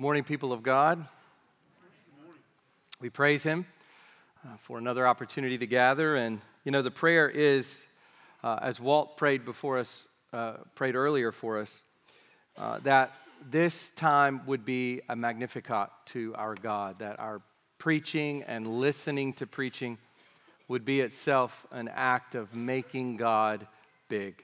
morning, people of God. We praise Him uh, for another opportunity to gather. And, you know, the prayer is, uh, as Walt prayed before us, uh, prayed earlier for us, uh, that this time would be a magnificat to our God, that our preaching and listening to preaching would be itself an act of making God big.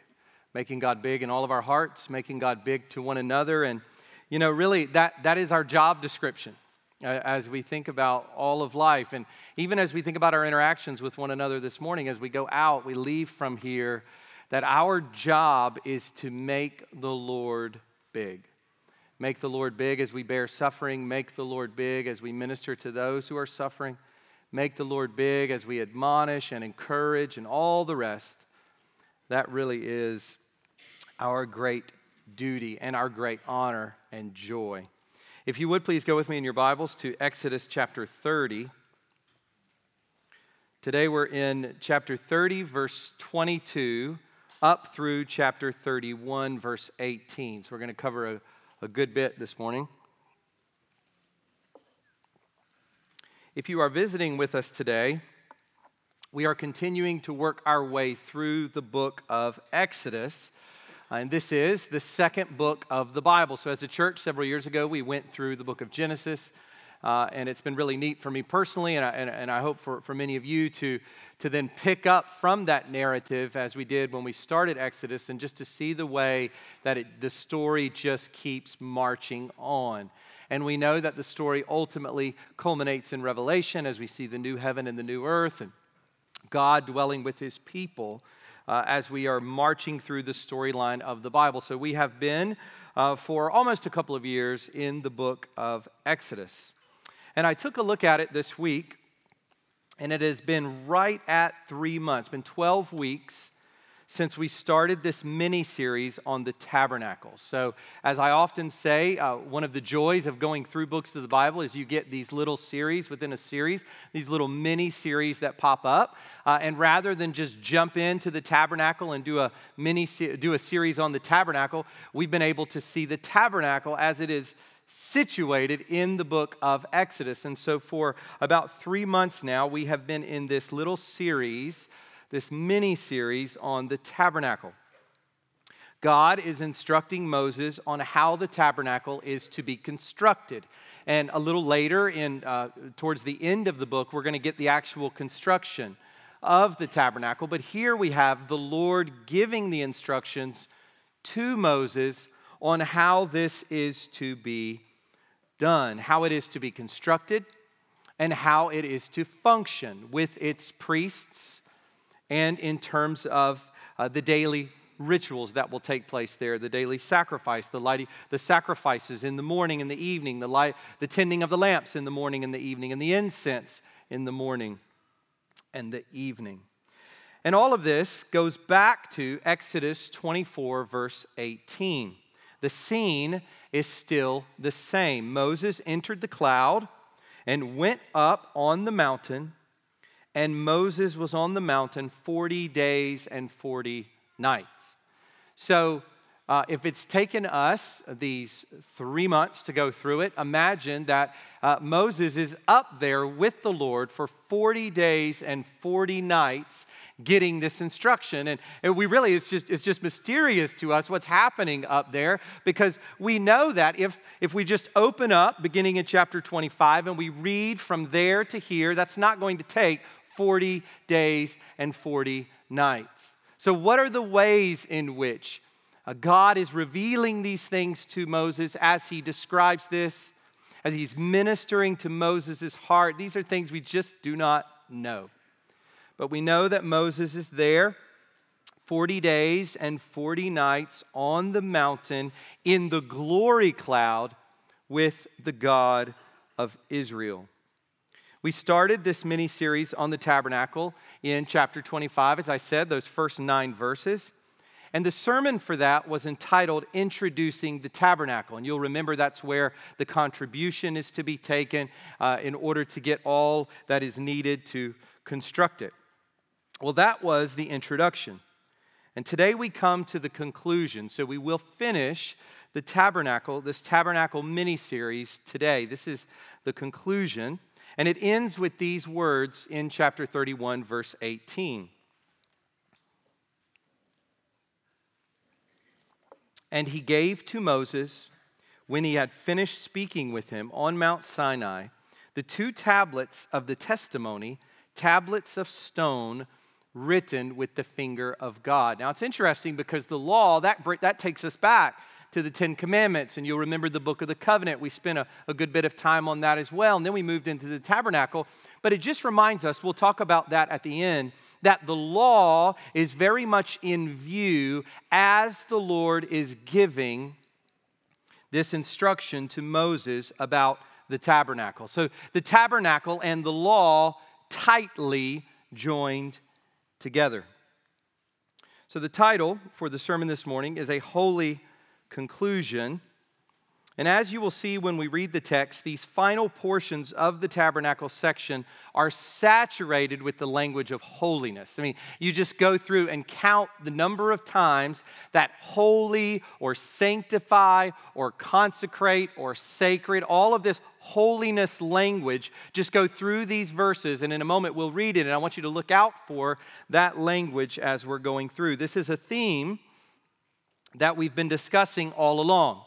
Making God big in all of our hearts, making God big to one another. And, you know, really, that, that is our job description uh, as we think about all of life. And even as we think about our interactions with one another this morning, as we go out, we leave from here, that our job is to make the Lord big. Make the Lord big as we bear suffering. Make the Lord big as we minister to those who are suffering. Make the Lord big as we admonish and encourage and all the rest. That really is our great duty and our great honor and joy. If you would please go with me in your Bibles to Exodus chapter 30. Today we're in chapter 30, verse 22, up through chapter 31, verse 18. So we're going to cover a a good bit this morning. If you are visiting with us today, we are continuing to work our way through the book of Exodus. And this is the second book of the Bible. So, as a church, several years ago, we went through the book of Genesis. Uh, and it's been really neat for me personally, and I, and, and I hope for, for many of you to, to then pick up from that narrative as we did when we started Exodus, and just to see the way that it, the story just keeps marching on. And we know that the story ultimately culminates in Revelation as we see the new heaven and the new earth, and God dwelling with his people. Uh, as we are marching through the storyline of the Bible. So, we have been uh, for almost a couple of years in the book of Exodus. And I took a look at it this week, and it has been right at three months, been 12 weeks since we started this mini series on the tabernacle. So, as I often say, uh, one of the joys of going through books of the Bible is you get these little series within a series, these little mini series that pop up. Uh, and rather than just jump into the tabernacle and do a mini do a series on the tabernacle, we've been able to see the tabernacle as it is situated in the book of Exodus. And so, for about three months now, we have been in this little series, this mini series on the tabernacle. God is instructing Moses on how the tabernacle is to be constructed. And a little later, in, uh, towards the end of the book, we're going to get the actual construction of the tabernacle. But here we have the Lord giving the instructions to Moses on how this is to be done, how it is to be constructed, and how it is to function with its priests and in terms of uh, the daily rituals that will take place there the daily sacrifice the lighting the sacrifices in the morning and the evening the light the tending of the lamps in the morning and the evening and the incense in the morning and the evening and all of this goes back to exodus 24 verse 18 the scene is still the same. Moses entered the cloud and went up on the mountain, and Moses was on the mountain 40 days and 40 nights. So uh, if it's taken us these three months to go through it, imagine that uh, Moses is up there with the Lord for 40 days and 40 nights getting this instruction. And, and we really, it's just, it's just mysterious to us what's happening up there because we know that if, if we just open up beginning in chapter 25 and we read from there to here, that's not going to take 40 days and 40 nights. So, what are the ways in which uh, God is revealing these things to Moses as he describes this, as he's ministering to Moses' heart. These are things we just do not know. But we know that Moses is there 40 days and 40 nights on the mountain in the glory cloud with the God of Israel. We started this mini series on the tabernacle in chapter 25, as I said, those first nine verses. And the sermon for that was entitled Introducing the Tabernacle. And you'll remember that's where the contribution is to be taken uh, in order to get all that is needed to construct it. Well, that was the introduction. And today we come to the conclusion. So we will finish the tabernacle, this tabernacle mini series today. This is the conclusion, and it ends with these words in chapter 31, verse 18. And he gave to Moses, when he had finished speaking with him on Mount Sinai, the two tablets of the testimony, tablets of stone written with the finger of God. Now it's interesting because the law, that, that takes us back to the Ten Commandments, and you'll remember the book of the covenant. We spent a, a good bit of time on that as well, and then we moved into the tabernacle. But it just reminds us, we'll talk about that at the end, that the law is very much in view as the Lord is giving this instruction to Moses about the tabernacle. So the tabernacle and the law tightly joined together. So the title for the sermon this morning is A Holy conclusion. And as you will see when we read the text, these final portions of the tabernacle section are saturated with the language of holiness. I mean, you just go through and count the number of times that holy or sanctify or consecrate or sacred, all of this holiness language, just go through these verses. And in a moment, we'll read it. And I want you to look out for that language as we're going through. This is a theme that we've been discussing all along.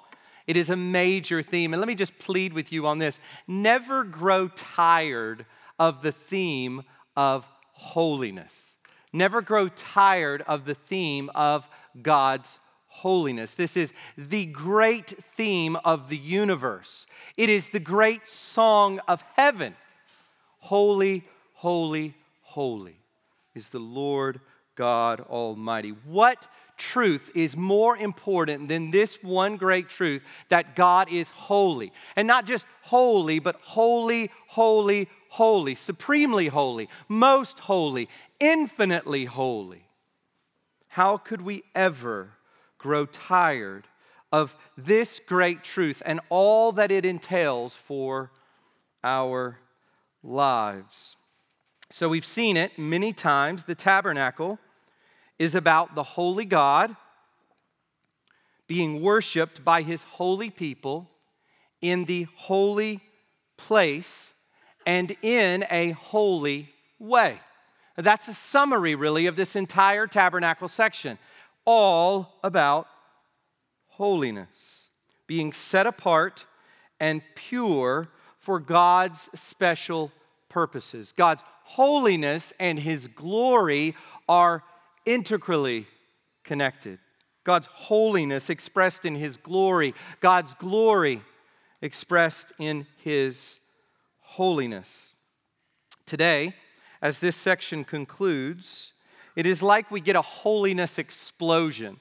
It is a major theme. And let me just plead with you on this never grow tired of the theme of holiness. Never grow tired of the theme of God's holiness. This is the great theme of the universe. It is the great song of heaven. Holy, holy, holy is the Lord God Almighty. What truth is more important than this one great truth that God is holy. And not just holy, but holy, holy, holy, supremely holy, most holy, infinitely holy. How could we ever grow tired of this great truth and all that it entails for our lives? So we've seen it many times the tabernacle is about the holy God being worshiped by his holy people in the holy place and in a holy way. That's a summary, really, of this entire tabernacle section, all about holiness, being set apart and pure for God's special purposes. God's holiness and his glory are integrally connected. God's holiness expressed in His glory, God's glory expressed in His holiness. Today, as this section concludes, it is like we get a holiness explosion.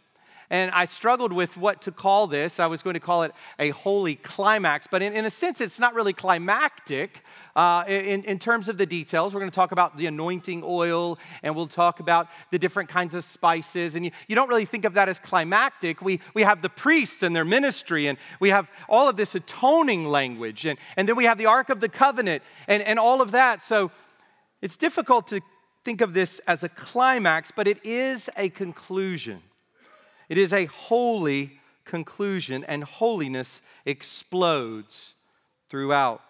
And I struggled with what to call this. I was going to call it a holy climax, but in, in a sense, it's not really climactic uh, in, in terms of the details. We're going to talk about the anointing oil and we'll talk about the different kinds of spices. And you, you don't really think of that as climactic. We, we have the priests and their ministry, and we have all of this atoning language, and, and then we have the Ark of the Covenant and, and all of that. So it's difficult to think of this as a climax, but it is a conclusion. It is a holy conclusion, and holiness explodes throughout.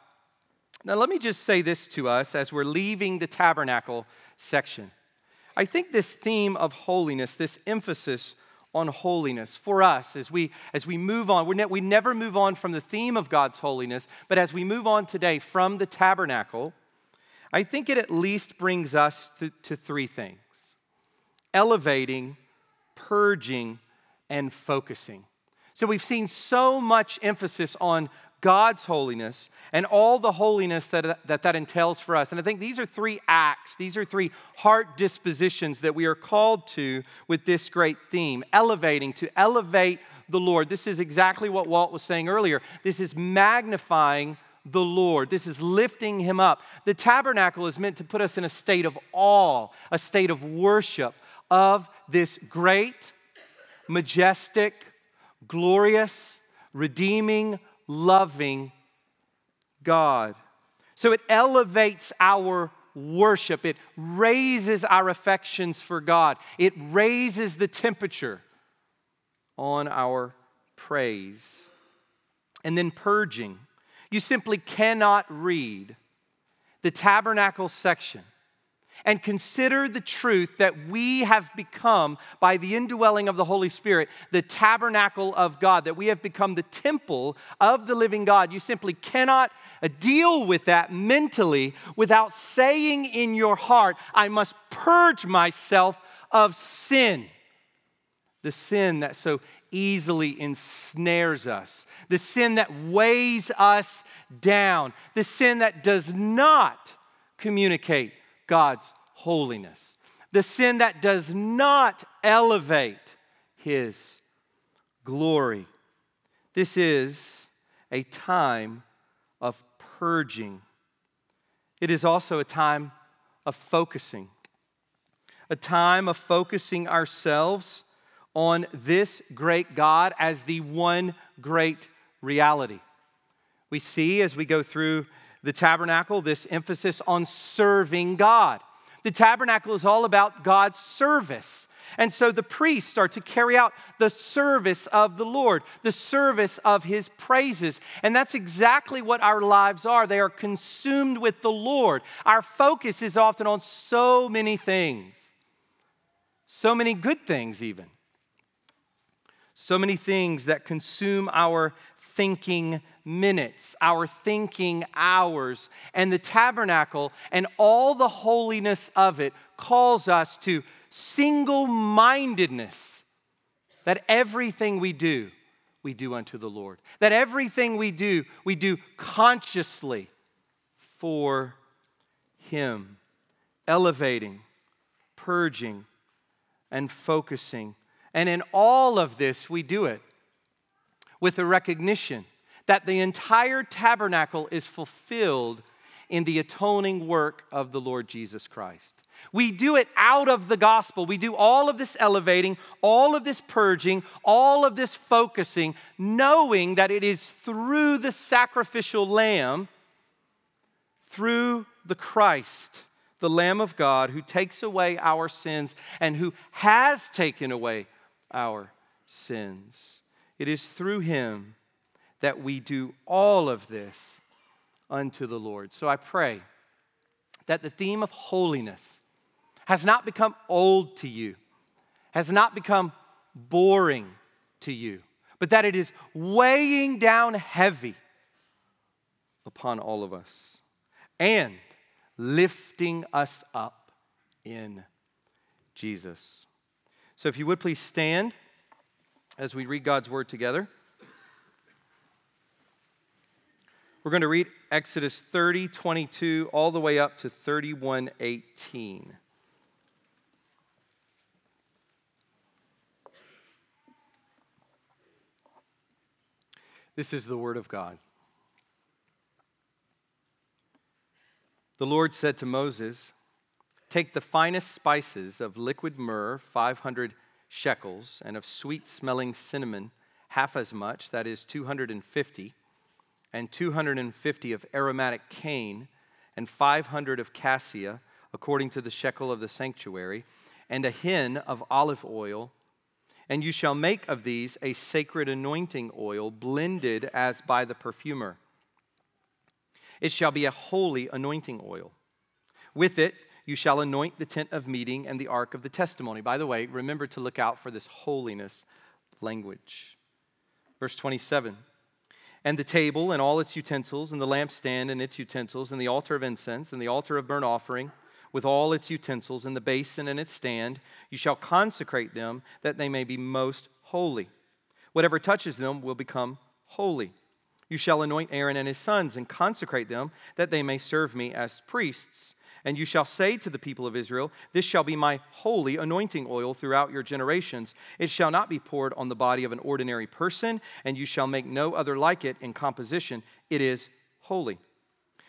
Now, let me just say this to us as we're leaving the tabernacle section. I think this theme of holiness, this emphasis on holiness for us as we as we move on ne- we never move on from the theme of god's holiness but as we move on today from the tabernacle i think it at least brings us to, to three things elevating purging and focusing. So we've seen so much emphasis on God's holiness and all the holiness that, that that entails for us. And I think these are three acts, these are three heart dispositions that we are called to with this great theme elevating, to elevate the Lord. This is exactly what Walt was saying earlier. This is magnifying the Lord. This is lifting him up. The tabernacle is meant to put us in a state of awe, a state of worship of this great majestic, glorious, redeeming, loving God. So it elevates our worship, it raises our affections for God, it raises the temperature on our praise. And then purging. You simply cannot read the tabernacle section and consider the truth that we have become by the indwelling of the Holy Spirit, the tabernacle of God, that we have become the temple of the living God. You simply cannot uh, deal with that mentally without saying in your heart, I must purge myself of sin. The sin that so easily ensnares us, the sin that weighs us down, the sin that does not communicate God's holiness, the sin that does not elevate His glory. This is a time of purging. It is also a time of focusing, a time of focusing ourselves on this great God as the one great reality. We see as we go through the tabernacle this emphasis on serving God. The tabernacle is all about God's service. And so the priests are to carry out the service of the Lord, the service of his praises. And that's exactly what our lives are. They are consumed with the Lord. Our focus is often on so many things, so many good things, even. So many things that consume our thinking minutes, our thinking hours. And the tabernacle and all the holiness of it calls us to single mindedness that everything we do, we do unto the Lord. That everything we do, we do consciously for Him, elevating, purging, and focusing. And in all of this, we do it with a recognition that the entire tabernacle is fulfilled in the atoning work of the Lord Jesus Christ. We do it out of the gospel. We do all of this elevating, all of this purging, all of this focusing, knowing that it is through the sacrificial lamb, through the Christ, the Lamb of God, who takes away our sins and who has taken away our sins. It is through him that we do all of this unto the Lord. So I pray that the theme of holiness has not become old to you, has not become boring to you, but that it is weighing down heavy upon all of us and lifting us up in Jesus. So if you would please stand as we read God's word together. We're going to read Exodus 30, 22, all the way up to 31, 18. This is the word of God. The Lord said to Moses, Take the finest spices of liquid myrrh, 500 shekels, and of sweet smelling cinnamon, half as much, that is 250, and 250 of aromatic cane, and 500 of cassia, according to the shekel of the sanctuary, and a hin of olive oil. And you shall make of these a sacred anointing oil, blended as by the perfumer. It shall be a holy anointing oil. With it, you shall anoint the tent of meeting and the ark of the testimony. By the way, remember to look out for this holiness language. Verse 27 And the table and all its utensils, and the lampstand and its utensils, and the altar of incense, and the altar of burnt offering, with all its utensils, and the basin and its stand, you shall consecrate them that they may be most holy. Whatever touches them will become holy. You shall anoint Aaron and his sons and consecrate them that they may serve me as priests. And you shall say to the people of Israel, This shall be my holy anointing oil throughout your generations. It shall not be poured on the body of an ordinary person, and you shall make no other like it in composition. It is holy.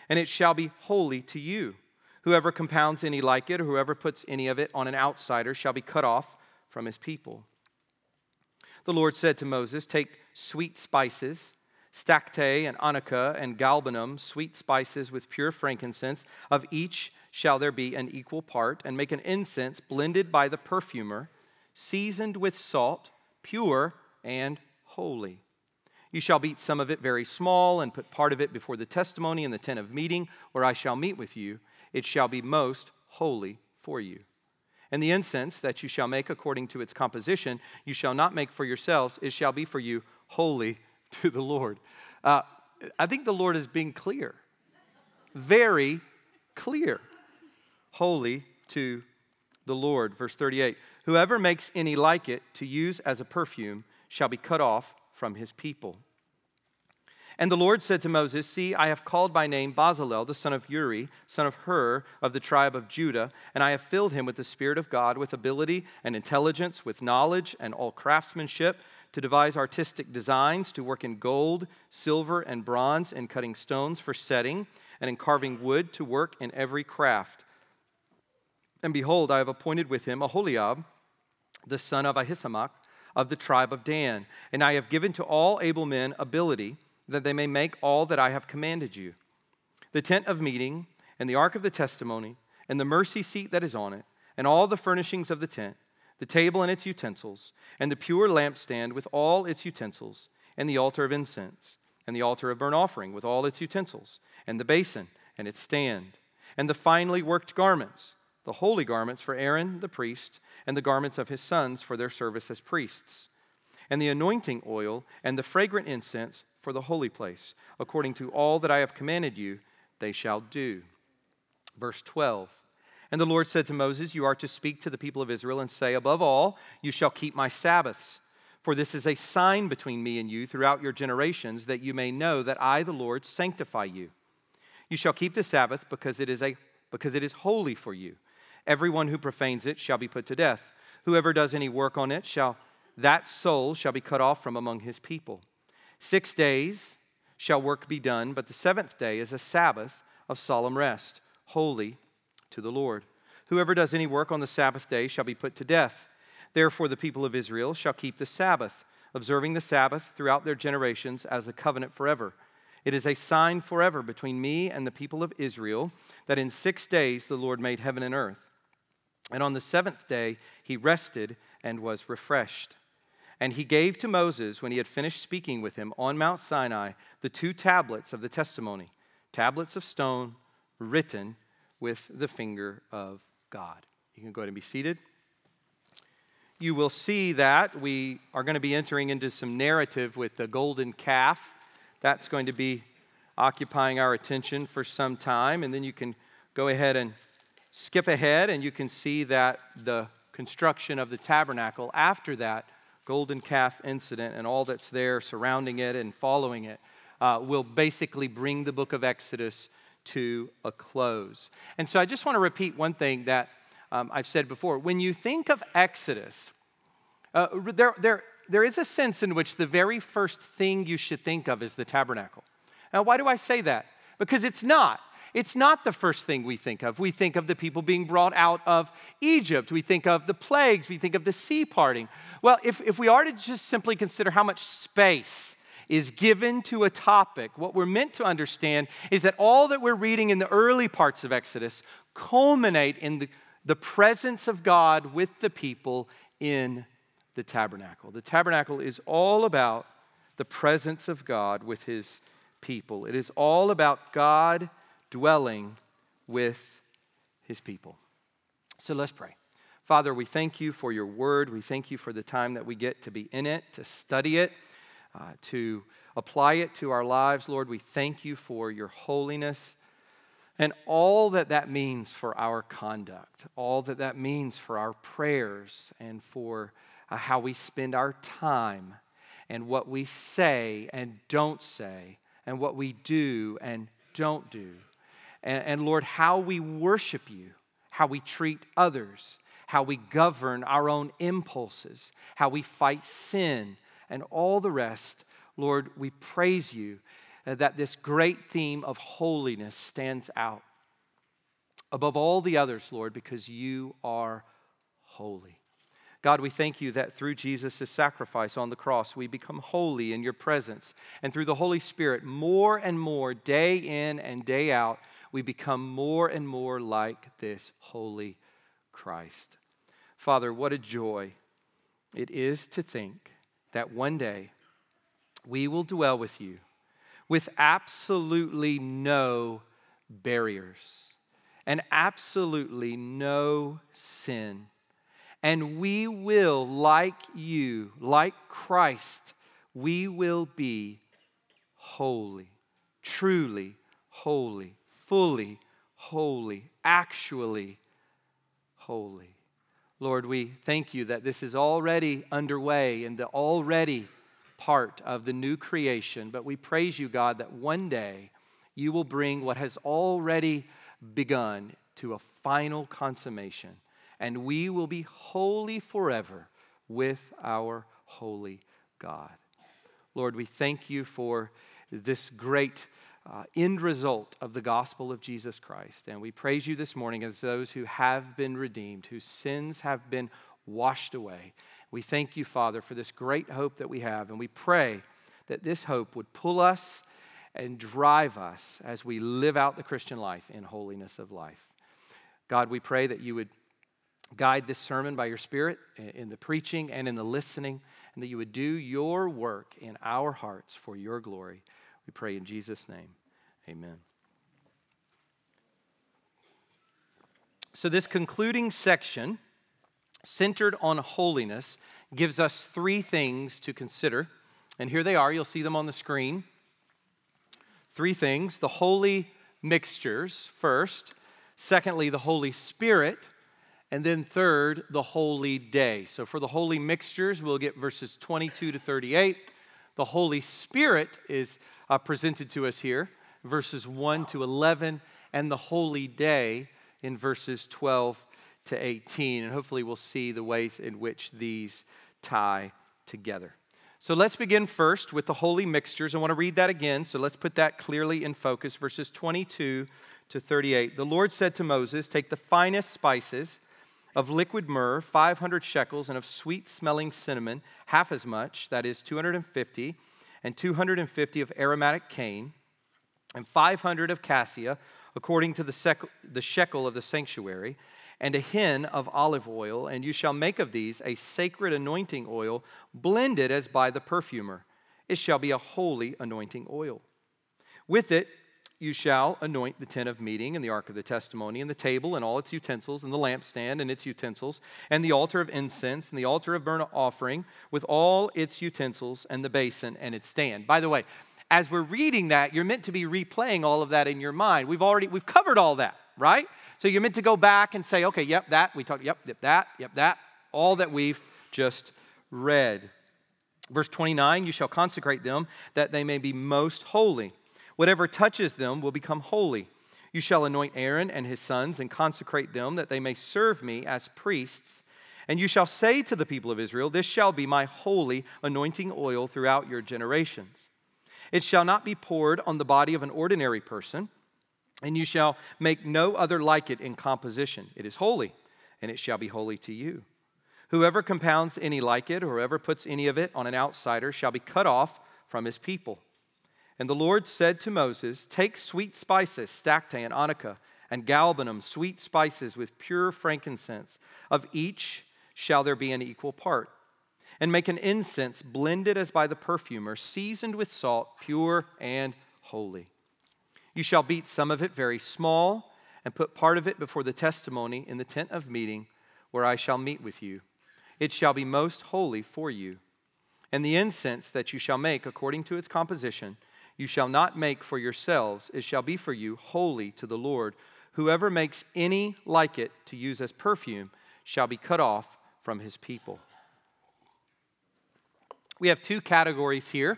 And it shall be holy to you. Whoever compounds any like it, or whoever puts any of it on an outsider, shall be cut off from his people. The Lord said to Moses, Take sweet spices stacte and onycha and galbanum, sweet spices with pure frankincense. Of each shall there be an equal part, and make an incense blended by the perfumer, seasoned with salt, pure and holy. You shall beat some of it very small, and put part of it before the testimony in the tent of meeting, where I shall meet with you. It shall be most holy for you. And the incense that you shall make according to its composition, you shall not make for yourselves, it shall be for you holy to the Lord. Uh, I think the Lord is being clear, very clear. Holy to the Lord. Verse 38 Whoever makes any like it to use as a perfume shall be cut off from his people. And the Lord said to Moses, See, I have called by name Bezalel, the son of Uri, son of Hur, of the tribe of Judah, and I have filled him with the Spirit of God, with ability and intelligence, with knowledge and all craftsmanship, to devise artistic designs, to work in gold, silver, and bronze, in cutting stones for setting, and in carving wood, to work in every craft. And behold, I have appointed with him Aholiab, the son of Ahisamach, of the tribe of Dan, and I have given to all able men ability that they may make all that I have commanded you the tent of meeting, and the ark of the testimony, and the mercy seat that is on it, and all the furnishings of the tent, the table and its utensils, and the pure lampstand with all its utensils, and the altar of incense, and the altar of burnt offering with all its utensils, and the basin and its stand, and the finely worked garments, the holy garments for Aaron the priest, and the garments of his sons for their service as priests, and the anointing oil, and the fragrant incense for the holy place. According to all that I have commanded you, they shall do. Verse 12. And the Lord said to Moses, You are to speak to the people of Israel and say, Above all, you shall keep my Sabbaths. For this is a sign between me and you throughout your generations, that you may know that I, the Lord, sanctify you. You shall keep the Sabbath because it is, a, because it is holy for you. Everyone who profanes it shall be put to death. Whoever does any work on it shall that soul shall be cut off from among his people. Six days shall work be done, but the seventh day is a Sabbath of solemn rest, holy to the Lord. Whoever does any work on the Sabbath day shall be put to death. Therefore, the people of Israel shall keep the Sabbath, observing the Sabbath throughout their generations as a covenant forever. It is a sign forever between me and the people of Israel that in six days the Lord made heaven and earth. And on the seventh day he rested and was refreshed. And he gave to Moses, when he had finished speaking with him on Mount Sinai, the two tablets of the testimony, tablets of stone written with the finger of God. You can go ahead and be seated. You will see that we are going to be entering into some narrative with the golden calf. That's going to be occupying our attention for some time. And then you can go ahead and skip ahead, and you can see that the construction of the tabernacle after that golden calf incident and all that's there surrounding it and following it uh, will basically bring the book of Exodus to a close. And so I just want to repeat one thing that um, I've said before. When you think of Exodus, uh, there, there, there is a sense in which the very first thing you should think of is the tabernacle. Now, why do I say that? Because it's not. It's not the first thing we think of. We think of the people being brought out of Egypt. We think of the plagues. We think of the sea parting. Well, if, if we are to just simply consider how much space is given to a topic, what we're meant to understand is that all that we're reading in the early parts of Exodus culminate in the, the presence of God with the people in the tabernacle. The tabernacle is all about the presence of God with his people, it is all about God dwelling with his people. So let's pray. Father, we thank you for your word. We thank you for the time that we get to be in it, to study it, uh, to apply it to our lives. Lord, we thank you for your holiness and all that that means for our conduct, all that that means for our prayers and for uh, how we spend our time and what we say and don't say and what we do and don't do and, and Lord, how we worship you, how we treat others, how we govern our own impulses, how we fight sin, and all the rest. Lord, we praise you uh, that this great theme of holiness stands out above all the others, Lord, because you are holy. God, we thank you that through Jesus' sacrifice on the cross, we become holy in your presence. And through the Holy Spirit, more and more, day in and day out, we become more and more like this holy Christ. Father, what a joy it is to think that one day we will dwell with you with absolutely no barriers and absolutely no sin. And we will, like you, like Christ, we will be holy, truly holy, fully holy, actually holy. Lord, we thank you that this is already underway in the already part of the new creation, but we praise you, God, that one day you will bring what has already begun to a final consummation, and we will be holy forever with our holy God. Lord, we thank you for this great uh, end result of the gospel of Jesus Christ. And we praise you this morning as those who have been redeemed, whose sins have been washed away. We thank you, Father, for this great hope that we have. And we pray that this hope would pull us and drive us as we live out the Christian life in holiness of life. God, we pray that you would guide this sermon by your Spirit in the preaching and in the listening, and that you would do your work in our hearts for your glory. We pray in Jesus' name. Amen. So, this concluding section, centered on holiness, gives us three things to consider. And here they are. You'll see them on the screen. Three things the holy mixtures, first. Secondly, the Holy Spirit. And then, third, the holy day. So, for the holy mixtures, we'll get verses 22 to 38. The Holy Spirit is uh, presented to us here, verses 1 to 11, and the holy day in verses 12 to 18. And hopefully, we'll see the ways in which these tie together. So let's begin first with the holy mixtures. I want to read that again, so let's put that clearly in focus. Verses 22 to 38. The Lord said to Moses, Take the finest spices of liquid myrrh, 500 shekels, and of sweet smelling cinnamon, half as much, that is 250, and 250 of aromatic cane, and 500 of cassia, according to the, sec- the shekel of the sanctuary, and a hin of olive oil, and you shall make of these a sacred anointing oil, blended as by the perfumer. It shall be a holy anointing oil. With it, you shall anoint the tent of meeting and the ark of the testimony and the table and all its utensils and the lampstand and its utensils and the altar of incense and the altar of burnt offering with all its utensils and the basin and its stand. By the way, as we're reading that, you're meant to be replaying all of that in your mind. We've already we've covered all that, right? So you're meant to go back and say, okay, yep, that we talked, yep, yep, that, yep, that, all that we've just read. Verse 29, you shall consecrate them that they may be most holy. Whatever touches them will become holy. You shall anoint Aaron and his sons and consecrate them that they may serve me as priests. And you shall say to the people of Israel, This shall be my holy anointing oil throughout your generations. It shall not be poured on the body of an ordinary person, and you shall make no other like it in composition. It is holy, and it shall be holy to you. Whoever compounds any like it, or whoever puts any of it on an outsider, shall be cut off from his people. And the Lord said to Moses, Take sweet spices, stacte and onycha, and galbanum, sweet spices with pure frankincense. Of each shall there be an equal part. And make an incense blended as by the perfumer, seasoned with salt, pure and holy. You shall beat some of it very small, and put part of it before the testimony in the tent of meeting, where I shall meet with you. It shall be most holy for you. And the incense that you shall make according to its composition, you shall not make for yourselves, it shall be for you holy to the Lord. Whoever makes any like it to use as perfume shall be cut off from his people. We have two categories here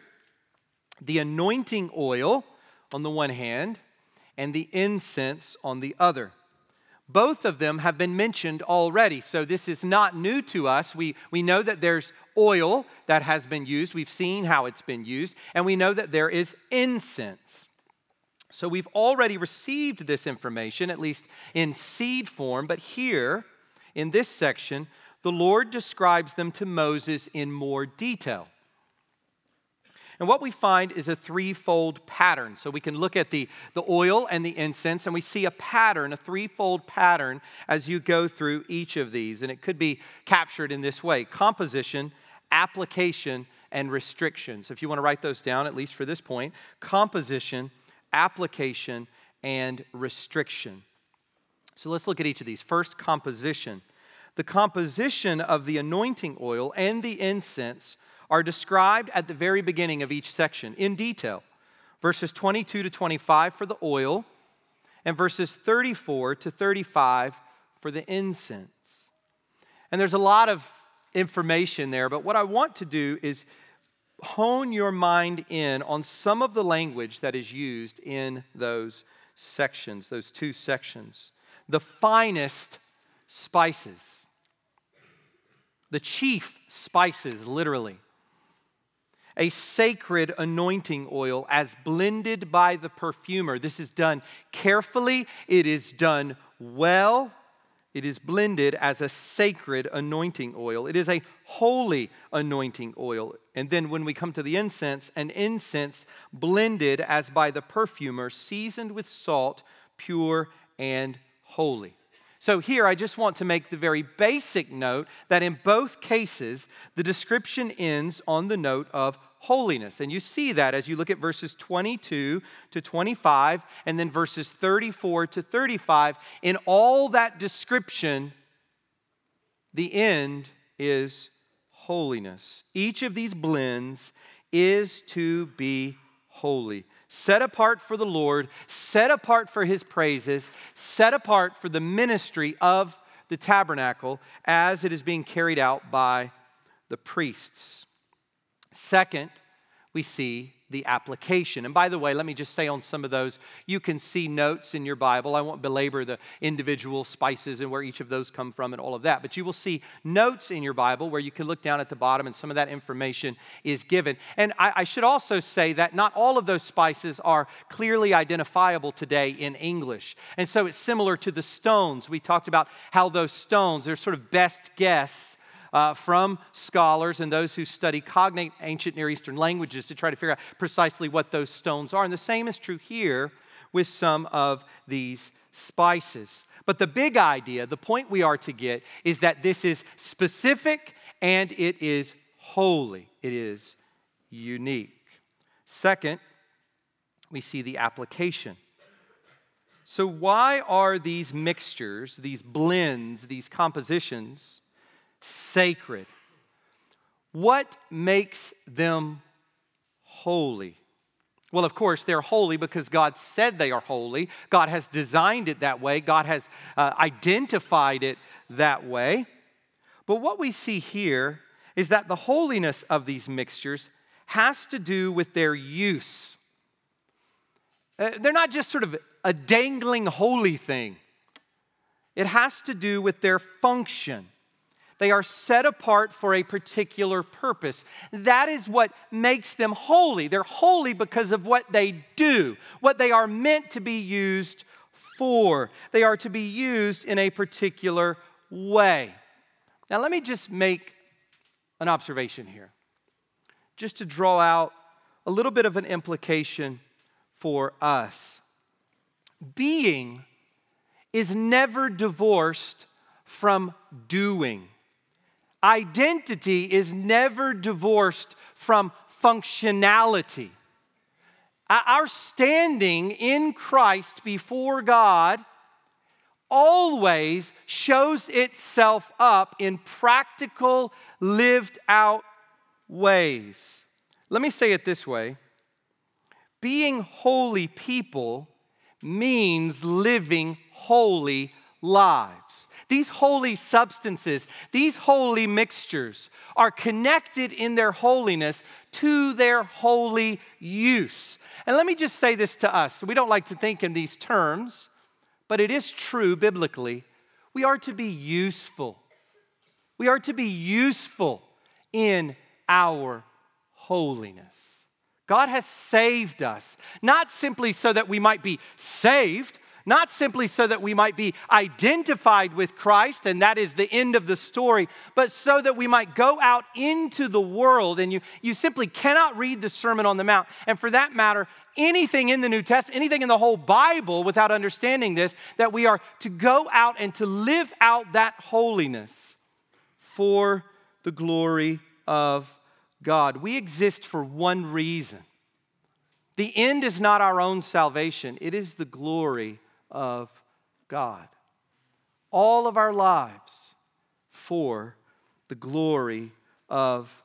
the anointing oil on the one hand, and the incense on the other. Both of them have been mentioned already, so this is not new to us. We, we know that there's oil that has been used, we've seen how it's been used, and we know that there is incense. So we've already received this information, at least in seed form, but here in this section, the Lord describes them to Moses in more detail. And what we find is a threefold pattern. So we can look at the, the oil and the incense, and we see a pattern, a threefold pattern, as you go through each of these. And it could be captured in this way composition, application, and restriction. So if you want to write those down, at least for this point composition, application, and restriction. So let's look at each of these. First, composition. The composition of the anointing oil and the incense are described at the very beginning of each section in detail. Verses 22 to 25 for the oil, and verses 34 to 35 for the incense. And there's a lot of information there, but what I want to do is hone your mind in on some of the language that is used in those sections, those two sections. The finest spices, the chief spices, literally. A sacred anointing oil as blended by the perfumer. This is done carefully, it is done well, it is blended as a sacred anointing oil. It is a holy anointing oil. And then when we come to the incense, an incense blended as by the perfumer, seasoned with salt, pure and holy. So, here I just want to make the very basic note that in both cases, the description ends on the note of holiness. And you see that as you look at verses 22 to 25 and then verses 34 to 35. In all that description, the end is holiness. Each of these blends is to be holy set apart for the Lord, set apart for his praises, set apart for the ministry of the tabernacle as it is being carried out by the priests. Second, we see the application. And by the way, let me just say on some of those, you can see notes in your Bible. I won't belabor the individual spices and where each of those come from and all of that, but you will see notes in your Bible where you can look down at the bottom and some of that information is given. And I, I should also say that not all of those spices are clearly identifiable today in English. And so it's similar to the stones. We talked about how those stones, they're sort of best guess uh, from scholars and those who study cognate ancient Near Eastern languages to try to figure out precisely what those stones are. And the same is true here with some of these spices. But the big idea, the point we are to get, is that this is specific and it is holy, it is unique. Second, we see the application. So, why are these mixtures, these blends, these compositions sacred. What makes them holy? Well, of course, they're holy because God said they are holy. God has designed it that way, God has uh, identified it that way. But what we see here is that the holiness of these mixtures has to do with their use. Uh, they're not just sort of a dangling holy thing, it has to do with their function. They are set apart for a particular purpose. That is what makes them holy. They're holy because of what they do, what they are meant to be used for. They are to be used in a particular way. Now, let me just make an observation here, just to draw out a little bit of an implication for us. Being is never divorced from doing. Identity is never divorced from functionality. Our standing in Christ before God always shows itself up in practical, lived out ways. Let me say it this way being holy people means living holy lives. These holy substances, these holy mixtures are connected in their holiness to their holy use. And let me just say this to us. We don't like to think in these terms, but it is true biblically. We are to be useful. We are to be useful in our holiness. God has saved us, not simply so that we might be saved, not simply so that we might be identified with Christ, and that is the end of the story, but so that we might go out into the world. And you, you simply cannot read the Sermon on the Mount, and for that matter, anything in the New Testament, anything in the whole Bible without understanding this, that we are to go out and to live out that holiness for the glory of God. We exist for one reason. The end is not our own salvation, it is the glory of God. All of our lives for the glory of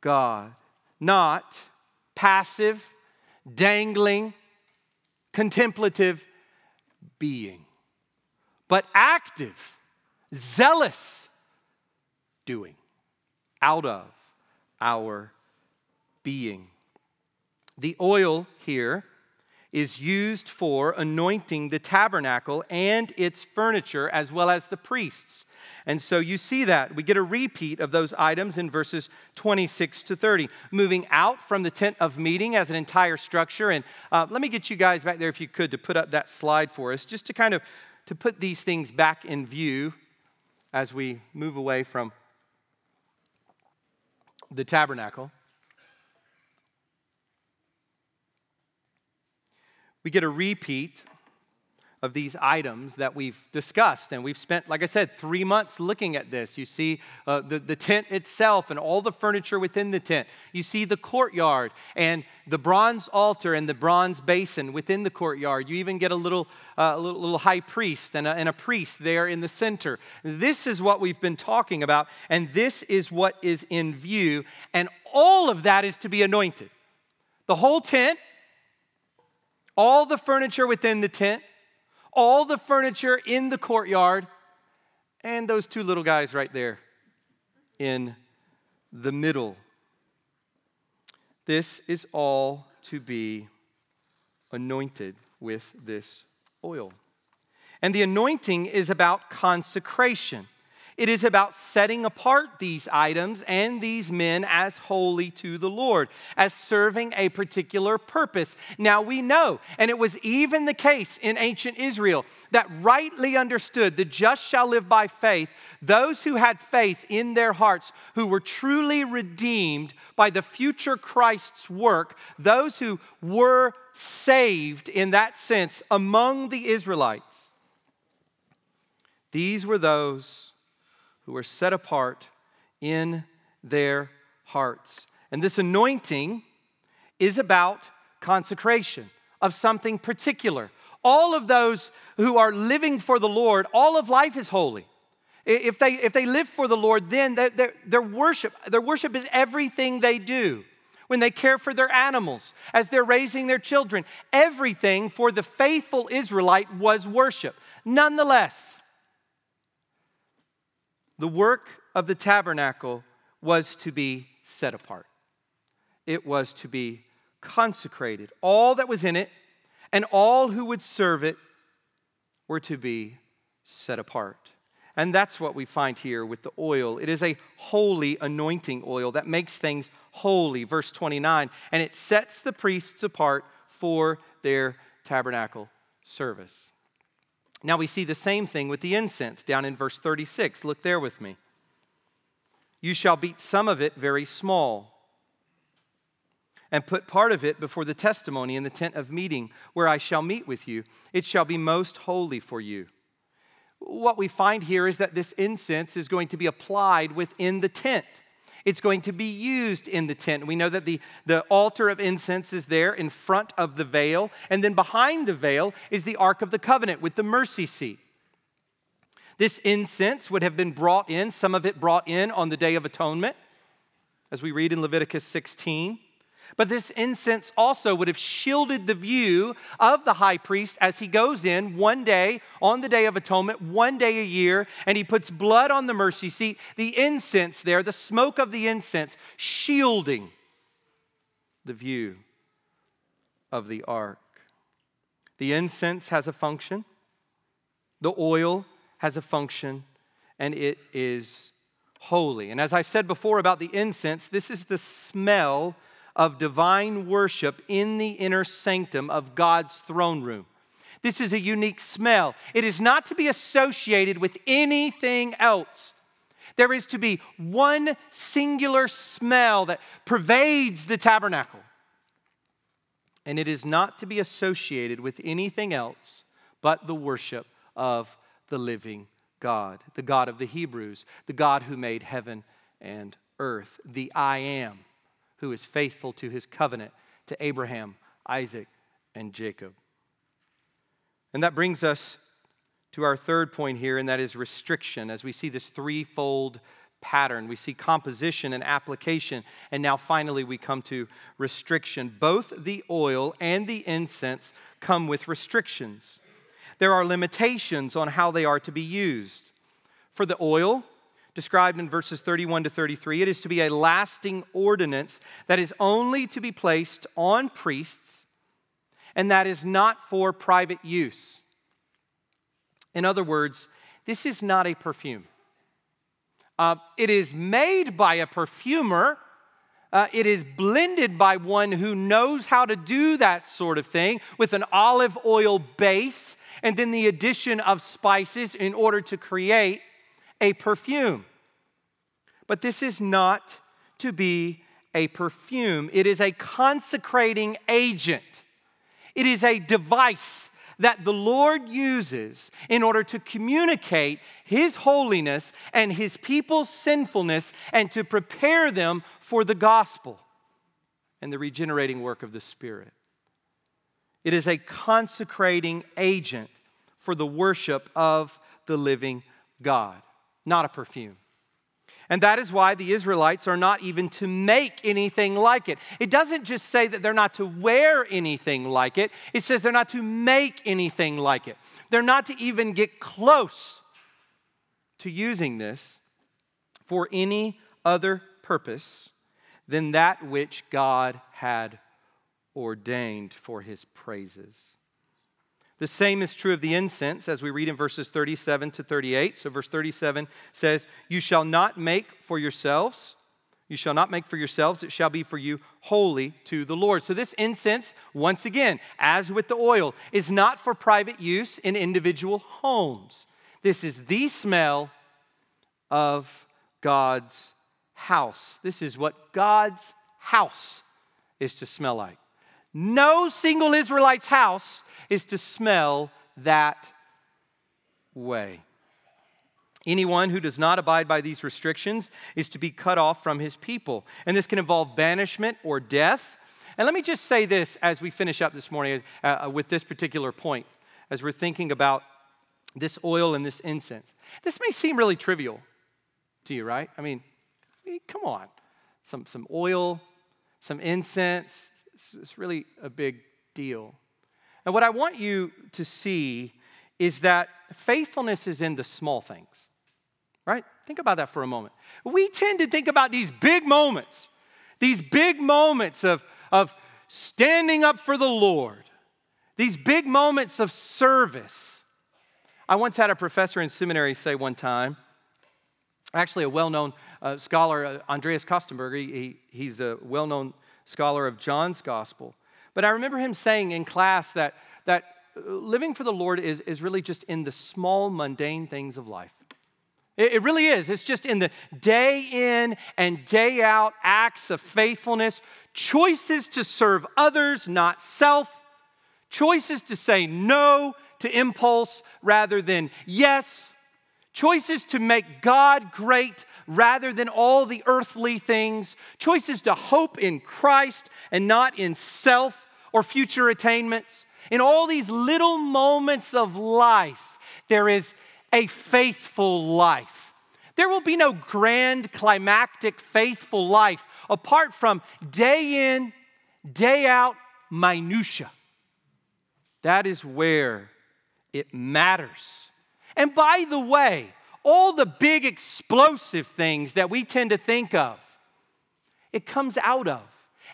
God, not passive, dangling, contemplative being, but active, zealous doing out of our being. The oil here is used for anointing the tabernacle and its furniture, as well as the priests. And so you see that. We get a repeat of those items in verses 26 to 30. Moving out from the tent of meeting as an entire structure. And uh, let me get you guys back there, if you could, to put up that slide for us, just to kind of to put these things back in view as we move away from the tabernacle. We get a repeat of these items that we've discussed. And we've spent, like I said, three months looking at this. You see uh, the, the tent itself and all the furniture within the tent. You see the courtyard and the bronze altar and the bronze basin within the courtyard. You even get a little, uh, little, little, high priest and a, and a priest there in the center. This is what we've been talking about, and this is what is in view. And all of that is to be anointed. The whole tent all the furniture within the tent, all the furniture in the courtyard, and those two little guys right there in the middle. This is all to be anointed with this oil. And the anointing is about consecration. It is about setting apart these items and these men as holy to the Lord, as serving a particular purpose. Now we know, and it was even the case in ancient Israel, that rightly understood, the just shall live by faith, those who had faith in their hearts, who were truly redeemed by the future Christ's work, those who were saved in that sense among the Israelites. These were those who are set apart in their hearts. And this anointing is about consecration of something particular. All of those who are living for the Lord, all of life is holy. If they, if they live for the Lord, then their, their, worship, their worship is everything they do. When they care for their animals, as they're raising their children, everything for the faithful Israelite was worship. Nonetheless, the work of the tabernacle was to be set apart, it was to be consecrated. All that was in it and all who would serve it were to be set apart. And that's what we find here with the oil. It is a holy anointing oil that makes things holy, verse 29, and it sets the priests apart for their tabernacle service. Now we see the same thing with the incense down in verse 36. Look there with me. You shall beat some of it very small and put part of it before the testimony in the tent of meeting, where I shall meet with you. It shall be most holy for you. What we find here is that this incense is going to be applied within the tent. It's going to be used in the tent. We know that the, the altar of incense is there in front of the veil, and then behind the veil is the Ark of the Covenant with the mercy seat. This incense would have been brought in, some of it brought in on the Day of Atonement, as we read in Leviticus 16. But this incense also would have shielded the view of the high priest as he goes in one day on the Day of Atonement, one day a year, and he puts blood on the mercy seat. The incense there, the smoke of the incense, shielding the view of the ark. The incense has a function, the oil has a function, and it is holy. And as I said before about the incense, this is the smell of divine worship in the inner sanctum of God's throne room. This is a unique smell. It is not to be associated with anything else. There is to be one singular smell that pervades the tabernacle. And it is not to be associated with anything else but the worship of the living God, the God of the Hebrews, the God who made heaven and earth, the I am who is faithful to his covenant to Abraham, Isaac, and Jacob. And that brings us to our third point here, and that is restriction. As we see this threefold pattern, we see composition and application, and now finally we come to restriction. Both the oil and the incense come with restrictions. There are limitations on how they are to be used. For the oil, described in verses 31 to 33, it is to be a lasting ordinance that is only to be placed on priests and that is not for private use. In other words, this is not a perfume. Uh, it is made by a perfumer. Uh, it is blended by one who knows how to do that sort of thing with an olive oil base and then the addition of spices in order to create a perfume. But this is not to be a perfume, it is a consecrating agent, it is a device that the Lord uses in order to communicate His holiness and His people's sinfulness and to prepare them for the gospel and the regenerating work of the Spirit. It is a consecrating agent for the worship of the living God, not a perfume. And that is why the Israelites are not even to make anything like it. It doesn't just say that they're not to wear anything like it, it says they're not to make anything like it. They're not to even get close to using this for any other purpose than that which God had ordained for his praises. The same is true of the incense, as we read in verses 37 to 38. So, verse 37 says, You shall not make for yourselves, you shall not make for yourselves, it shall be for you holy to the Lord. So, this incense, once again, as with the oil, is not for private use in individual homes. This is the smell of God's house. This is what God's house is to smell like. No single Israelite's house is to smell that way. Anyone who does not abide by these restrictions is to be cut off from his people. And this can involve banishment or death. And let me just say this as we finish up this morning uh, uh with this particular point, as we're thinking about this oil and this incense. This may seem really trivial to you, right? I mean, come on. Some, some oil, some incense, it's really a big deal. And what I want you to see is that faithfulness is in the small things, right? Think about that for a moment. We tend to think about these big moments, these big moments of, of standing up for the Lord, these big moments of service. I once had a professor in seminary say one time, actually, a well known uh, scholar, uh, Andreas Kostenberger, he, he's a well known scholar of John's gospel. But I remember him saying in class that, that living for the Lord is, is really just in the small, mundane things of life. It, it really is. It's just in the day in and day out acts of faithfulness, choices to serve others, not self, choices to say no to impulse rather than yes, choices to make God great rather than all the earthly things, choices to hope in Christ and not in self or future attainments. In all these little moments of life, there is a faithful life. There will be no grand, climactic, faithful life apart from day in, day out minutia. That is where it matters. And by the way, all the big explosive things that we tend to think of, it comes out of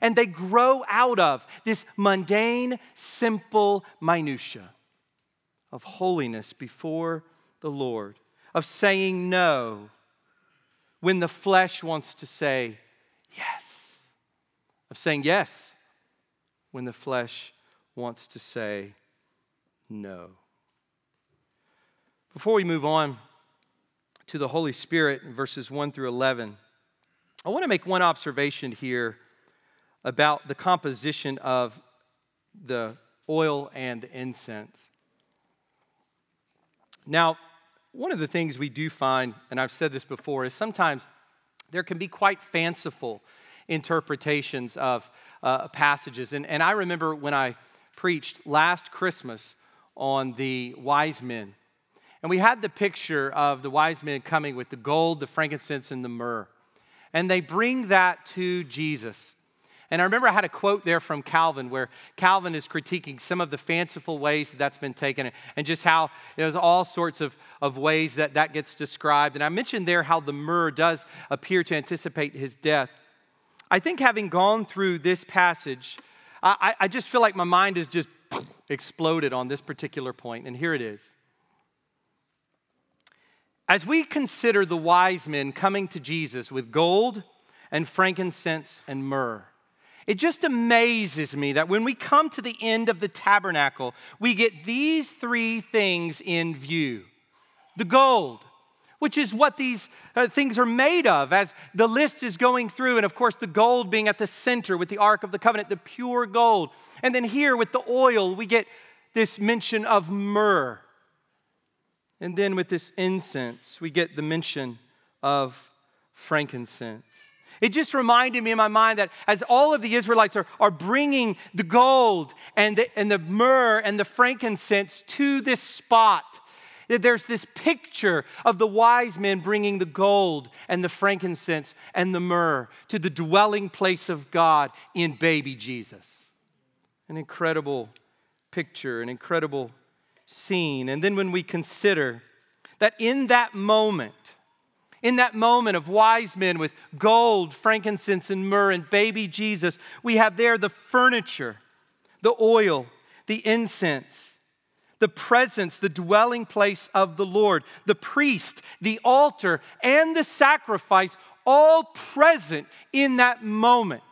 and they grow out of this mundane, simple minutia of holiness before the Lord, of saying no when the flesh wants to say yes, of saying yes when the flesh wants to say no. Before we move on to the Holy Spirit in verses 1 through 11, I want to make one observation here about the composition of the oil and incense. Now, one of the things we do find, and I've said this before, is sometimes there can be quite fanciful interpretations of uh, passages. And, and I remember when I preached last Christmas on the wise men, and we had the picture of the wise men coming with the gold, the frankincense, and the myrrh. And they bring that to Jesus. And I remember I had a quote there from Calvin where Calvin is critiquing some of the fanciful ways that that's been taken and just how there's all sorts of, of ways that that gets described. And I mentioned there how the myrrh does appear to anticipate his death. I think having gone through this passage, I, I just feel like my mind has just exploded on this particular point, and here it is. As we consider the wise men coming to Jesus with gold and frankincense and myrrh, it just amazes me that when we come to the end of the tabernacle, we get these three things in view the gold, which is what these uh, things are made of, as the list is going through. And of course, the gold being at the center with the Ark of the Covenant, the pure gold. And then here with the oil, we get this mention of myrrh. And then with this incense, we get the mention of frankincense. It just reminded me in my mind that as all of the Israelites are, are bringing the gold and the, and the myrrh and the frankincense to this spot, that there's this picture of the wise men bringing the gold and the frankincense and the myrrh to the dwelling place of God in baby Jesus. An incredible picture, an incredible scene. And then when we consider that in that moment, in that moment of wise men with gold, frankincense, and myrrh, and baby Jesus, we have there the furniture, the oil, the incense, the presence, the dwelling place of the Lord, the priest, the altar, and the sacrifice, all present in that moment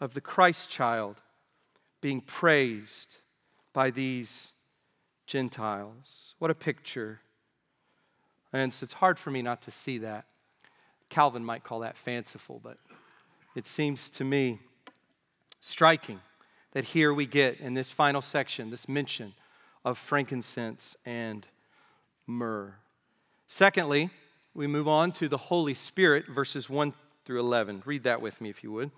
of the Christ child being praised by these Gentiles. What a picture and so it's hard for me not to see that. Calvin might call that fanciful, but it seems to me striking that here we get in this final section this mention of frankincense and myrrh. Secondly, we move on to the Holy Spirit, verses 1 through 11. Read that with me if you would.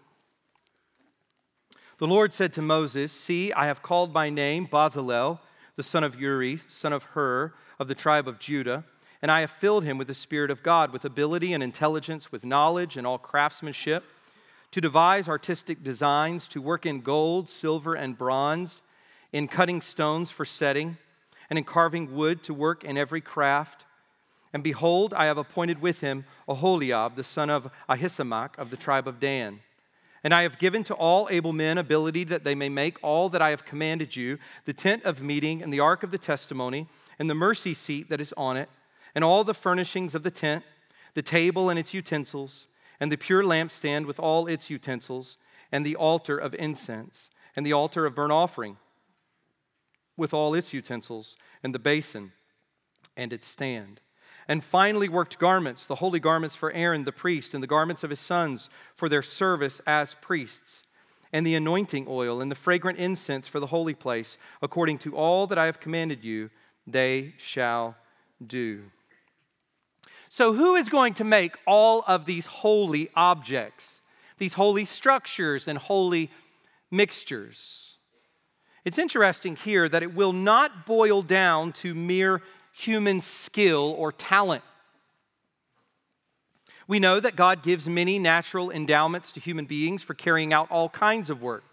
The Lord said to Moses, See, I have called by name Bezalel, the son of Uri, son of Hur, of the tribe of Judah and I have filled him with the Spirit of God, with ability and intelligence, with knowledge and all craftsmanship, to devise artistic designs, to work in gold, silver, and bronze, in cutting stones for setting, and in carving wood, to work in every craft. And behold, I have appointed with him Aholiab, the son of Ahisamach of the tribe of Dan. And I have given to all able men ability that they may make all that I have commanded you the tent of meeting, and the ark of the testimony, and the mercy seat that is on it and all the furnishings of the tent, the table and its utensils, and the pure lampstand with all its utensils, and the altar of incense, and the altar of burnt offering with all its utensils, and the basin and its stand. And finally, worked garments, the holy garments for Aaron the priest, and the garments of his sons for their service as priests, and the anointing oil, and the fragrant incense for the holy place, according to all that I have commanded you, they shall do. So, who is going to make all of these holy objects, these holy structures and holy mixtures? It's interesting here that it will not boil down to mere human skill or talent. We know that God gives many natural endowments to human beings for carrying out all kinds of work.